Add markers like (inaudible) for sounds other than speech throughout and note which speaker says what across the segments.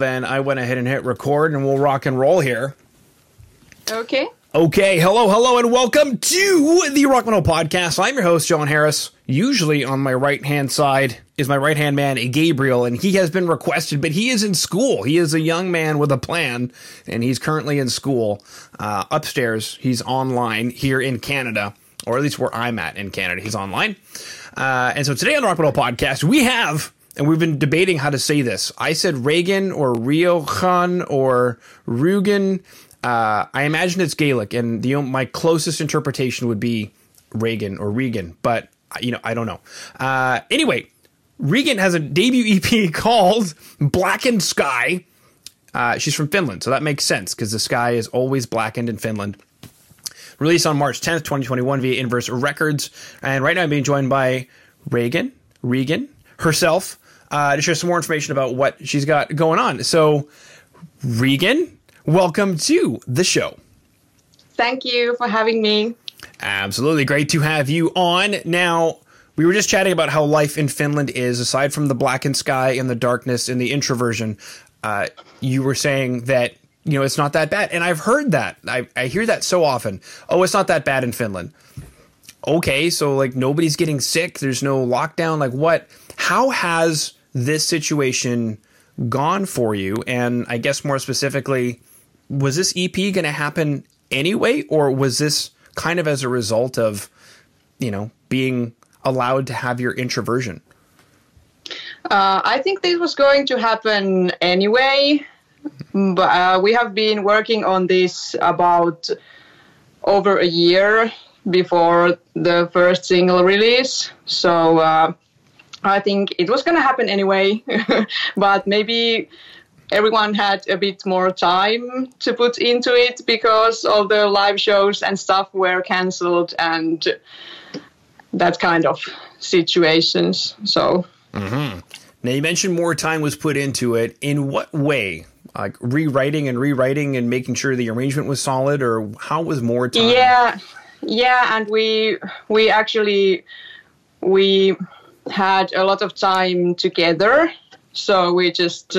Speaker 1: Then I went ahead and hit record and we'll rock and roll here.
Speaker 2: Okay.
Speaker 1: Okay, hello, hello, and welcome to the Rock Metal Podcast. I'm your host, Jon Harris. Usually on my right hand side is my right hand man, Gabriel, and he has been requested, but he is in school. He is a young man with a plan, and he's currently in school uh, upstairs. He's online here in Canada, or at least where I'm at in Canada. He's online. Uh, and so today on the Rock Metal Podcast, we have and we've been debating how to say this. I said Reagan or Riojan or Rugen. Uh, I imagine it's Gaelic, and the my closest interpretation would be Reagan or Regan, but you know I don't know. Uh, anyway, Regan has a debut EP (laughs) called Blackened Sky. Uh, she's from Finland, so that makes sense because the sky is always blackened in Finland. Released on March 10th, 2021 via Inverse Records. And right now I'm being joined by Reagan, Regan herself, uh, to share some more information about what she's got going on. So, Rioghan, welcome to the show.
Speaker 2: Thank you for having me.
Speaker 1: Absolutely. Great to have you on. Now, we were just chatting about how life in Finland is, aside from the blackened sky and the darkness and the introversion. Uh, you were saying that, you know, it's not that bad. And I've heard that. I, I hear that so often. Oh, it's not that bad in Finland. Okay, so like nobody's getting sick. There's no lockdown. Like what? How has this situation gone for you? And I guess more specifically, was this EP going to happen anyway, or was this kind of as a result of, you know, being allowed to have your introversion?
Speaker 2: Uh, I think this was going to happen anyway, but uh, we have been working on this about over a year before the first single release. So uh, I think it was going to happen anyway, (laughs) but maybe everyone had a bit more time to put into it because all the live shows and stuff were cancelled and that kind of situations. So.
Speaker 1: Mm-hmm. Now you mentioned more time was put into it. In what way? Like rewriting and rewriting and making sure the arrangement was solid, or how was more time?
Speaker 2: Yeah, yeah, and we we actually we had a lot of time together. So we just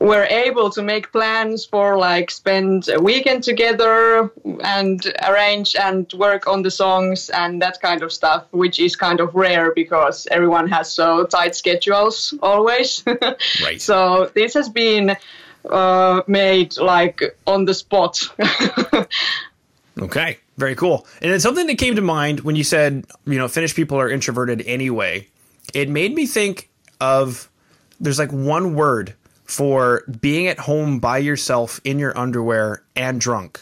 Speaker 2: were able to make plans for like spend a weekend together and arrange and work on the songs and that kind of stuff, which is kind of rare because everyone has so tight schedules always. (laughs)
Speaker 1: right.
Speaker 2: So this has been uh, made like on the spot. (laughs)
Speaker 1: okay, very cool. And then something that came to mind when you said, you know, Finnish people are introverted anyway it made me think of there's like one word for being at home by yourself in your underwear and drunk.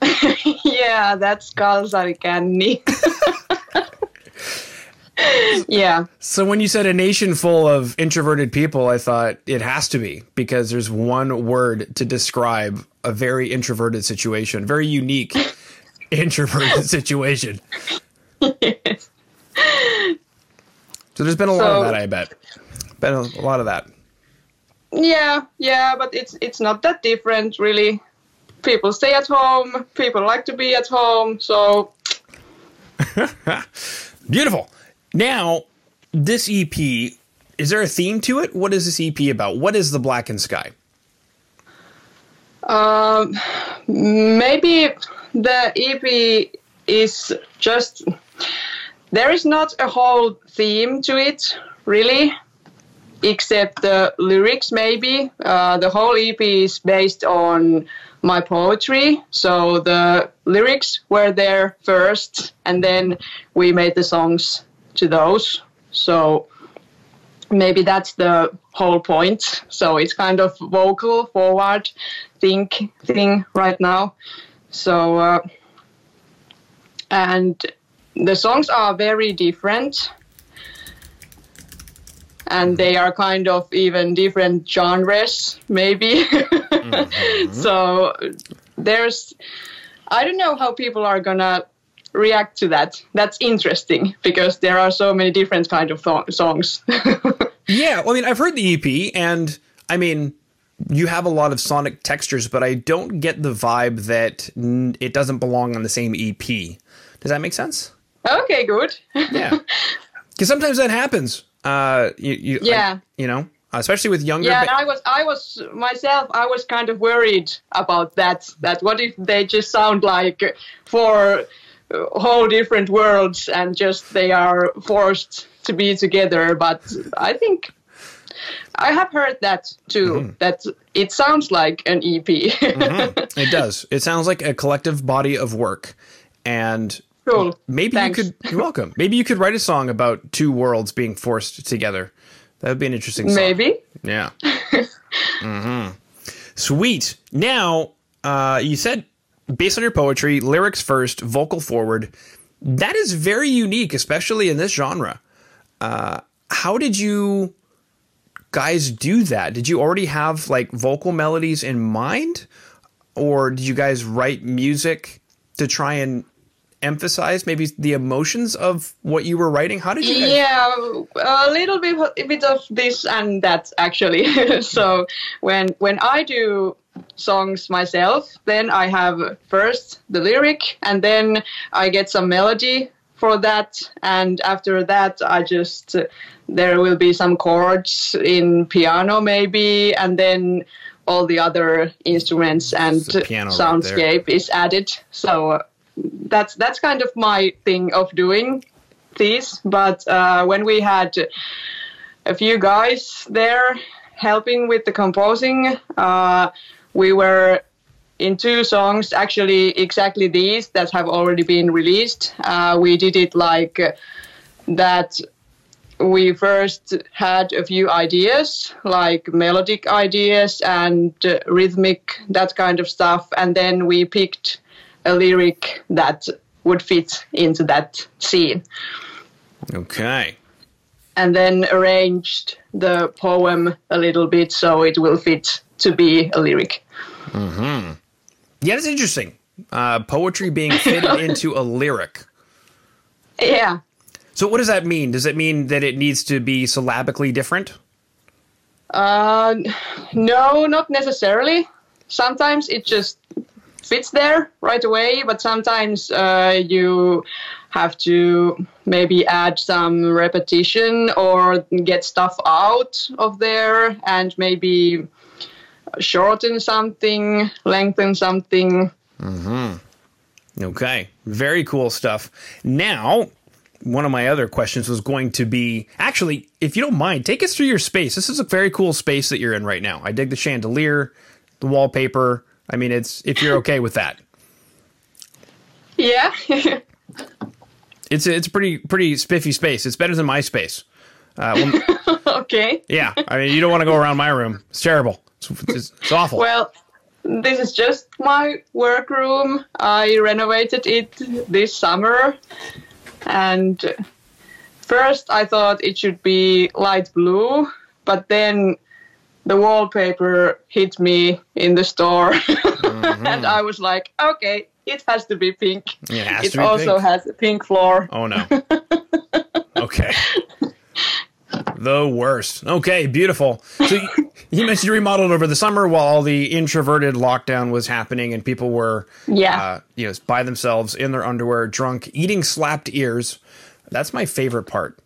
Speaker 1: (laughs)
Speaker 2: yeah, that's kalsarikännit. (laughs) yeah.
Speaker 1: So when you said a nation full of introverted people, I thought it has to be because there's one word to describe a very introverted situation, very unique (laughs) introverted situation. Yes. So there's been a so, lot of that, I bet. Been a, a lot of that.
Speaker 2: Yeah, yeah, but it's it's not that different really. People stay at home. People like to be at home. So (laughs)
Speaker 1: beautiful. Now, this EP is there a theme to it? What is this EP about? What is the Blackened Sky?
Speaker 2: Um, maybe the EP is just there is not a whole theme to it, really, except the lyrics, maybe. Uh, the whole EP is based on my poetry. So the lyrics were there first, and then we made the songs to those. So maybe that's the whole point. So it's kind of vocal forward think thing right now. So uh, and the songs are very different and they are kind of even different genres maybe (laughs) mm-hmm. so there's i don't know how people are gonna react to that that's interesting because there are so many different kind of th- songs (laughs)
Speaker 1: yeah well, i mean i've heard the ep and i mean you have a lot of sonic textures but i don't get the vibe that it doesn't belong on the same ep does that make sense
Speaker 2: Okay, good.
Speaker 1: yeah, (laughs) because sometimes that happens. Uh, you, you
Speaker 2: yeah,
Speaker 1: I, you know, especially with younger.
Speaker 2: Yeah,
Speaker 1: ba-
Speaker 2: I was, I was myself, I was kind of worried about that. That what if they just sound like four whole different worlds and just they are forced to be together? But I think I have heard that too.
Speaker 1: Mm-hmm.
Speaker 2: That it sounds like an EP.
Speaker 1: it does. (laughs) It sounds like a collective body of work, and
Speaker 2: cool.
Speaker 1: maybe
Speaker 2: Thanks.
Speaker 1: you could. You're welcome. (laughs) Maybe you could write a song about two worlds being forced together. That would be an interesting song.
Speaker 2: Maybe.
Speaker 1: Yeah. (laughs) mm-hmm. Sweet. Now, uh, you said based on your poetry, lyrics first, vocal forward. That is very unique, especially in this genre. Uh, how did you guys do that? Did you already have like vocal melodies in mind, or did you guys write music to try and emphasize maybe the emotions of what you were writing? How did you? Guys-
Speaker 2: Yeah, a little bit, a bit of this and that actually. (laughs) so when when I do songs myself, then I have first the lyric, and then I get some melody for that, and after that I just uh, there will be some chords in piano maybe, and then all the other instruments and
Speaker 1: piano right
Speaker 2: soundscape is added. So that's that's kind of my thing of doing these. But uh, when we had a few guys there helping with the composing, uh, we were in two songs, actually exactly these that have already been released. Uh, we did it like uh, that. We first had a few ideas, like melodic ideas and uh, rhythmic, that kind of stuff, and then we picked a lyric that would fit into that scene
Speaker 1: Okay.
Speaker 2: and then arranged the poem a little bit so it will fit to be a lyric.
Speaker 1: Yeah, that's interesting. Uh, poetry being fitted (laughs) into a lyric.
Speaker 2: Yeah.
Speaker 1: So, what does that mean? Does it mean that it needs to be syllabically different?
Speaker 2: Uh, no, not necessarily. Sometimes it just fits there right away, but sometimes uh, you have to maybe add some repetition or get stuff out of there and maybe shorten something, lengthen something. Mm-hmm.
Speaker 1: Okay, very cool stuff. Now, one of my other questions was going to be actually, if you don't mind, take us through your space. This is a very cool space that you're in right now. I dig the chandelier, the wallpaper. I mean, it's if you're okay with that.
Speaker 2: Yeah. (laughs)
Speaker 1: It's a, it's a pretty pretty spiffy space. It's better than my space. Uh, (laughs)
Speaker 2: okay.
Speaker 1: yeah, I mean, you don't want to go around my room. It's terrible. It's, it's, awful.
Speaker 2: Well, this is just my workroom. I renovated it this summer. And first I thought it should be light blue, but then the wallpaper hit me in the store. (laughs) and mm-hmm. I was like, okay, it has to be pink.
Speaker 1: It to be
Speaker 2: also
Speaker 1: pink.
Speaker 2: has a pink floor.
Speaker 1: Oh no. (laughs) okay. The worst. Okay, beautiful. So you, (laughs) mentioned you remodeled over the summer while all the introverted lockdown was happening and people were,
Speaker 2: Yeah.
Speaker 1: uh, you know, by themselves in their underwear, drunk, eating slapped ears. That's my favorite part.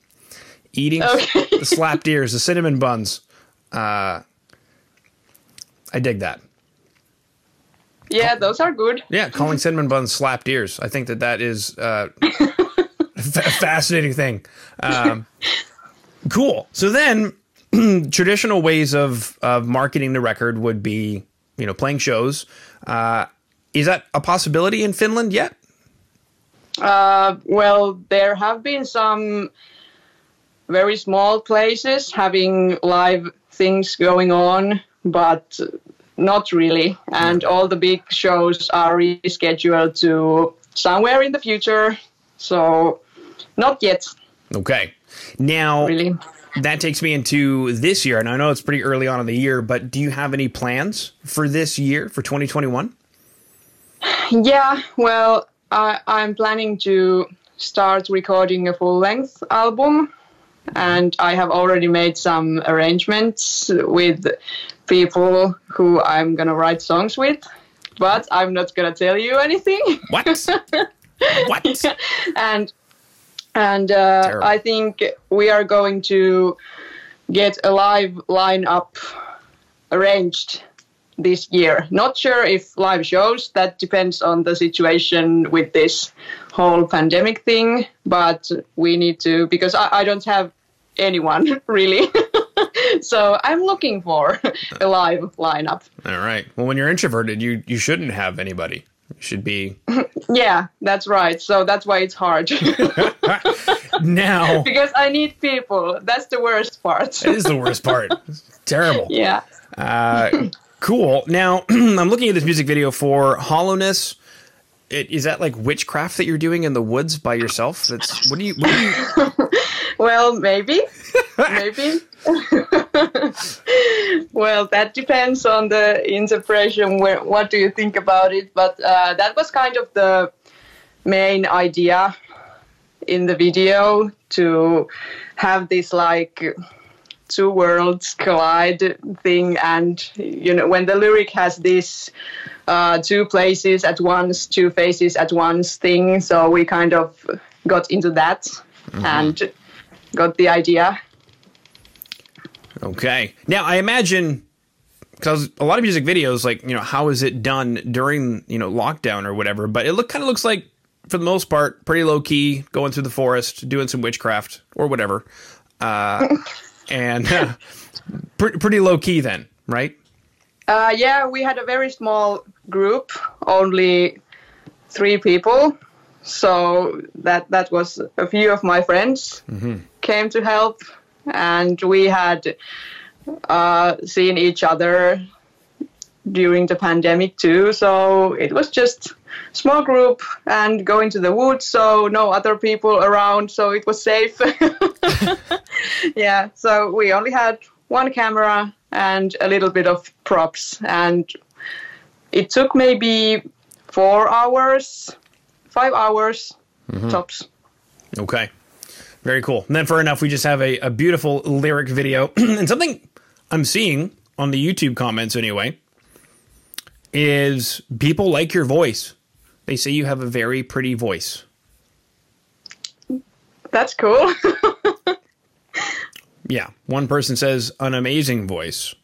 Speaker 1: Eating
Speaker 2: Okay.
Speaker 1: the slapped (laughs) ears, the cinnamon buns. Uh, I dig that.
Speaker 2: Yeah, those are good.
Speaker 1: Yeah, (laughs) calling cinnamon buns slapped ears. I think that that is uh, a fascinating thing. Um, cool. So then, (clears throat) traditional ways of of marketing the record would be, you know, playing shows. Uh, is that a possibility in Finland yet?
Speaker 2: Uh, well, there have been some very small places having live things going on, but not really. And all the big shows are rescheduled to somewhere in the future. So, not yet,
Speaker 1: Okay. Now
Speaker 2: really.
Speaker 1: that takes me into this year, and I know it's pretty early on in the year, but do you have any plans for this year for 2021?
Speaker 2: Yeah, well, I, I'm planning to start recording a full length album, and I have already made some arrangements with people who I'm gonna write songs with, but I'm not gonna tell you anything.
Speaker 1: What? (laughs) what?
Speaker 2: and and uh, I think we are going to get a live lineup arranged this year. Not sure if live shows, that depends on the situation with this whole pandemic thing, but we need to, because I, I don't have anyone (laughs) really. (laughs) so I'm looking for a live lineup.
Speaker 1: All right. Well, when you're introverted, you you shouldn't have anybody. Should be (laughs)
Speaker 2: Yeah, that's right. So that's why it's hard. (laughs)
Speaker 1: now. (laughs)
Speaker 2: because I need people. That's the worst part.
Speaker 1: It is the worst part. It's terrible.
Speaker 2: yeah.
Speaker 1: Uh, cool. Now (clears throat) I'm looking at this music video for Hollowness. It, is that like witchcraft that you're doing in the woods by yourself? That's what do you? What do you?
Speaker 2: Well, maybe. maybe. (laughs) well, that depends on the interpretation. Where, what do you think about it? But uh, that was kind of the main idea in the video to have this like two worlds collide thing and you know when the lyric has this uh, two places at once two faces at once thing so we kind of got into that and got the idea
Speaker 1: Okay. Now I imagine because a lot of music videos, like you know, how is it done during you know lockdown or whatever? But it look kind of looks like, for the most part, pretty low key, going through the forest, doing some witchcraft or whatever, uh, (laughs) and uh, pre- pretty low key then, right?
Speaker 2: Uh, yeah, we had a very small group, only three people. So that that was a few of my friends came to help, and we had uh, seen each other during the pandemic too. So it was just small group and going to the woods, so no other people around, so it was safe. (laughs) yeah, so we only had one camera and a little bit of props, and it took maybe four hours, five hours tops.
Speaker 1: Okay. Very cool. And then, for enough, we just have a, a beautiful lyric video. (clears throat) and something I'm seeing on the YouTube comments, anyway, is people like your voice. They say you have a very pretty voice.
Speaker 2: That's cool. (laughs)
Speaker 1: Yeah. One person says an amazing voice.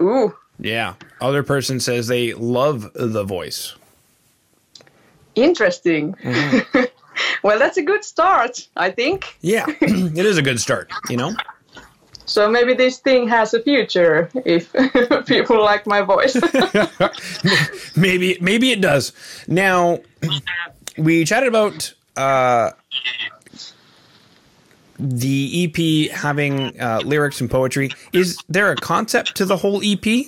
Speaker 2: Ooh,
Speaker 1: Yeah. Other person says they love the voice.
Speaker 2: interesting. Mm-hmm. (laughs) well, that's a good start, I think.
Speaker 1: Yeah. (laughs) (clears throat) it is a good start, you know?
Speaker 2: So maybe this thing has a future if (laughs) people like my voice. (laughs)
Speaker 1: maybe maybe it does. Now we chatted about uh, the EP having uh, lyrics and poetry. Is there a concept to the whole EP?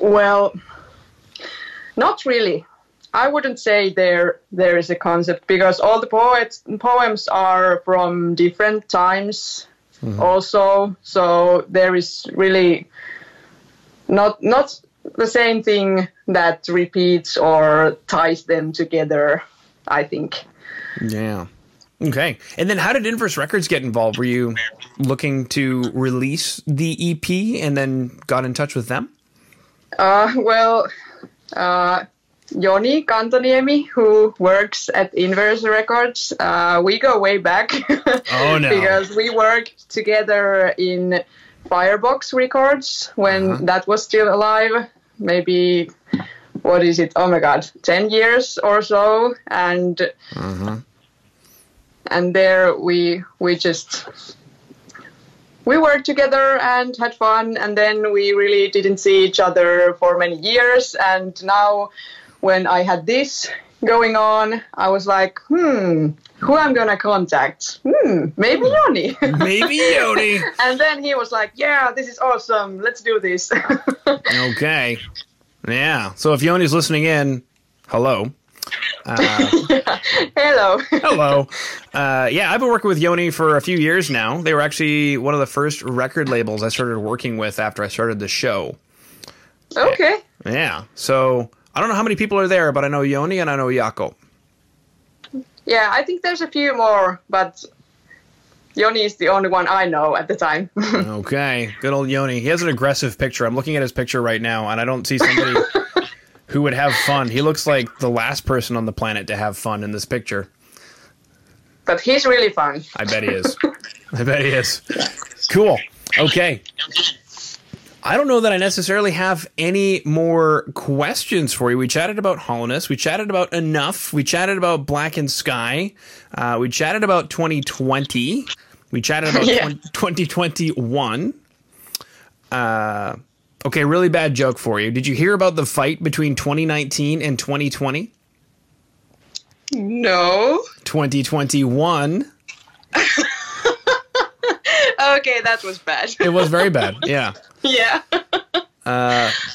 Speaker 2: well, not really. I wouldn't say there there is a concept because all the poets poems are from different times also so there is really not not the same thing that repeats or ties them together I think.
Speaker 1: Yeah. Okay. And then how did Inverse Records get involved? Were you looking to release the EP and then got in touch with them?
Speaker 2: Uh, well, uh, Joni Kantoniemi, who works at Inverse Records, uh, we go way back. (laughs)
Speaker 1: Oh, no.
Speaker 2: because we worked together in Firebox Records when
Speaker 1: Uh-huh.
Speaker 2: that was still alive. Maybe, what is it? Oh my god, 10 years or so. And
Speaker 1: Uh-huh.
Speaker 2: and there we we just we worked together and had fun and then we really didn't see each other for many years and now when i had this going on i was like hmm who am i'm gonna contact hmm maybe yoni
Speaker 1: Maybe (laughs) Yoni.
Speaker 2: and then he was like yeah this is awesome let's do this (laughs)
Speaker 1: Okay. Yeah. So if Yoni's listening in, hello. Uh, (laughs)
Speaker 2: hello
Speaker 1: hello. Uh, yeah, I've been working with Yoni for a few years now. They were actually one of the first record labels I started working with after I started the show.
Speaker 2: okay
Speaker 1: Yeah. So I don't know how many people are there, but I know Yoni and I know Yako.
Speaker 2: yeah i think there's a few more but Yoni is the only one I know at the time. (laughs)
Speaker 1: Okay. Good old Yoni. He has an aggressive picture. I'm looking at his picture right now, and I don't see somebody (laughs) who would have fun. He looks like the last person on the planet to have fun in this picture.
Speaker 2: but he's really fun.
Speaker 1: I bet he is. (laughs) I bet he is. Cool. Okay. I don't know that I necessarily have any more questions for you. We chatted about Hollowness. We chatted about Enough. We chatted about Blackened Sky. Uh, we chatted about 2020. We chatted about (laughs)
Speaker 2: Yeah.
Speaker 1: 20, 2021. Uh, okay, really bad joke for you. Did you hear about the fight between 2019 and 2020?
Speaker 2: No.
Speaker 1: 2021. (laughs)
Speaker 2: Okay, that was bad.
Speaker 1: It was very bad. (laughs) Yeah.
Speaker 2: yeah.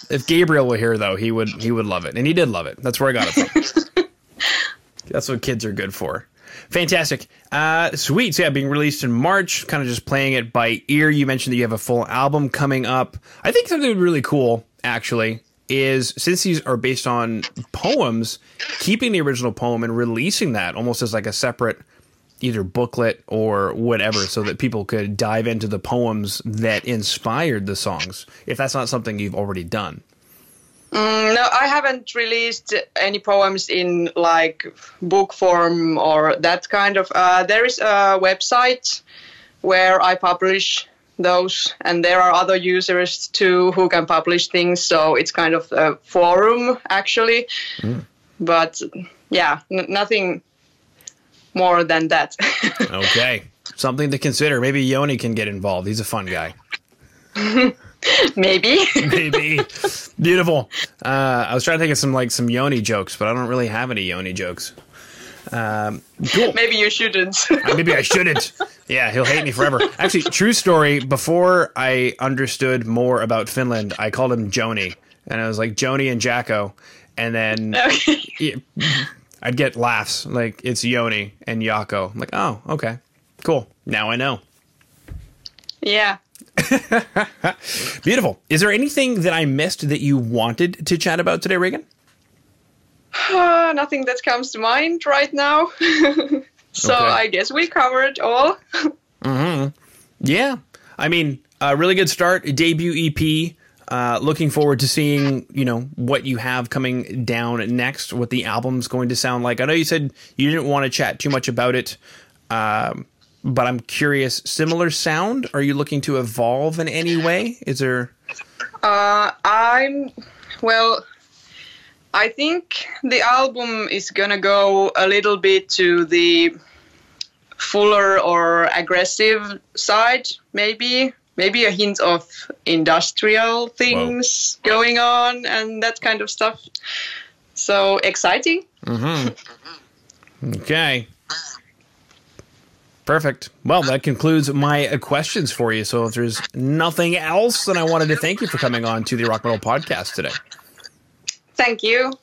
Speaker 1: If Gabriel were here, though, he would he would love it, and he did love it. That's where I got it from. (laughs) That's what kids are good for. Fantastic, uh, sweet. So yeah, being released in March, kind of just playing it by ear. You mentioned that you have a full album coming up. I think something really cool, actually, is since these are based on poems, keeping the original poem and releasing that almost as like a separate either booklet or whatever so that people could dive into the poems that inspired the songs if that's not something you've already done
Speaker 2: No, I haven't released any poems in like book form or that kind of. Uh, there is a website where I publish those, and there are other users too who can publish things. So it's kind of a forum actually. But yeah, n- nothing more than that. (laughs)
Speaker 1: okay something to consider maybe yoni can get involved he's a fun guy (laughs)
Speaker 2: Maybe. (laughs)
Speaker 1: maybe beautiful uh, i was trying to think of some like some yoni jokes but i don't really have any yoni jokes um, cool
Speaker 2: Maybe you shouldn't.
Speaker 1: Uh, Maybe I shouldn't. Yeah, he'll hate me forever. Actually, true story. Before I understood more about Finland, I called him Joni, and I was like Joni and Jacko, and then
Speaker 2: okay.
Speaker 1: I'd get laughs like it's Yoni and Yako. I'm like, oh, okay, cool. Now I know.
Speaker 2: Yeah. (laughs)
Speaker 1: Beautiful. Is there anything that I missed that you wanted to chat about today, Rioghan?
Speaker 2: Uh, (sighs) nothing that comes to mind right now. (laughs) so
Speaker 1: Okay.
Speaker 2: I guess we covered all. (laughs) Hmm.
Speaker 1: Yeah, I mean, a really good start, debut EP. Uh, looking forward to seeing you know what you have coming down next, what the album's going to sound like. I know you said you didn't want to chat too much about it, um, but I'm curious. Similar sound? Are you looking to evolve in any way? Is there?
Speaker 2: Uh, I'm well. I think the album is gonna go a little bit to the fuller or aggressive side, maybe. Maybe a hint of industrial things going on and that kind of stuff. So exciting. Mm-hmm. (laughs)
Speaker 1: Okay. Perfect. Well, that concludes my questions for you. So if there's nothing else, then I wanted to thank you for coming on to the Rock Metal Podcast today.
Speaker 2: Thank you.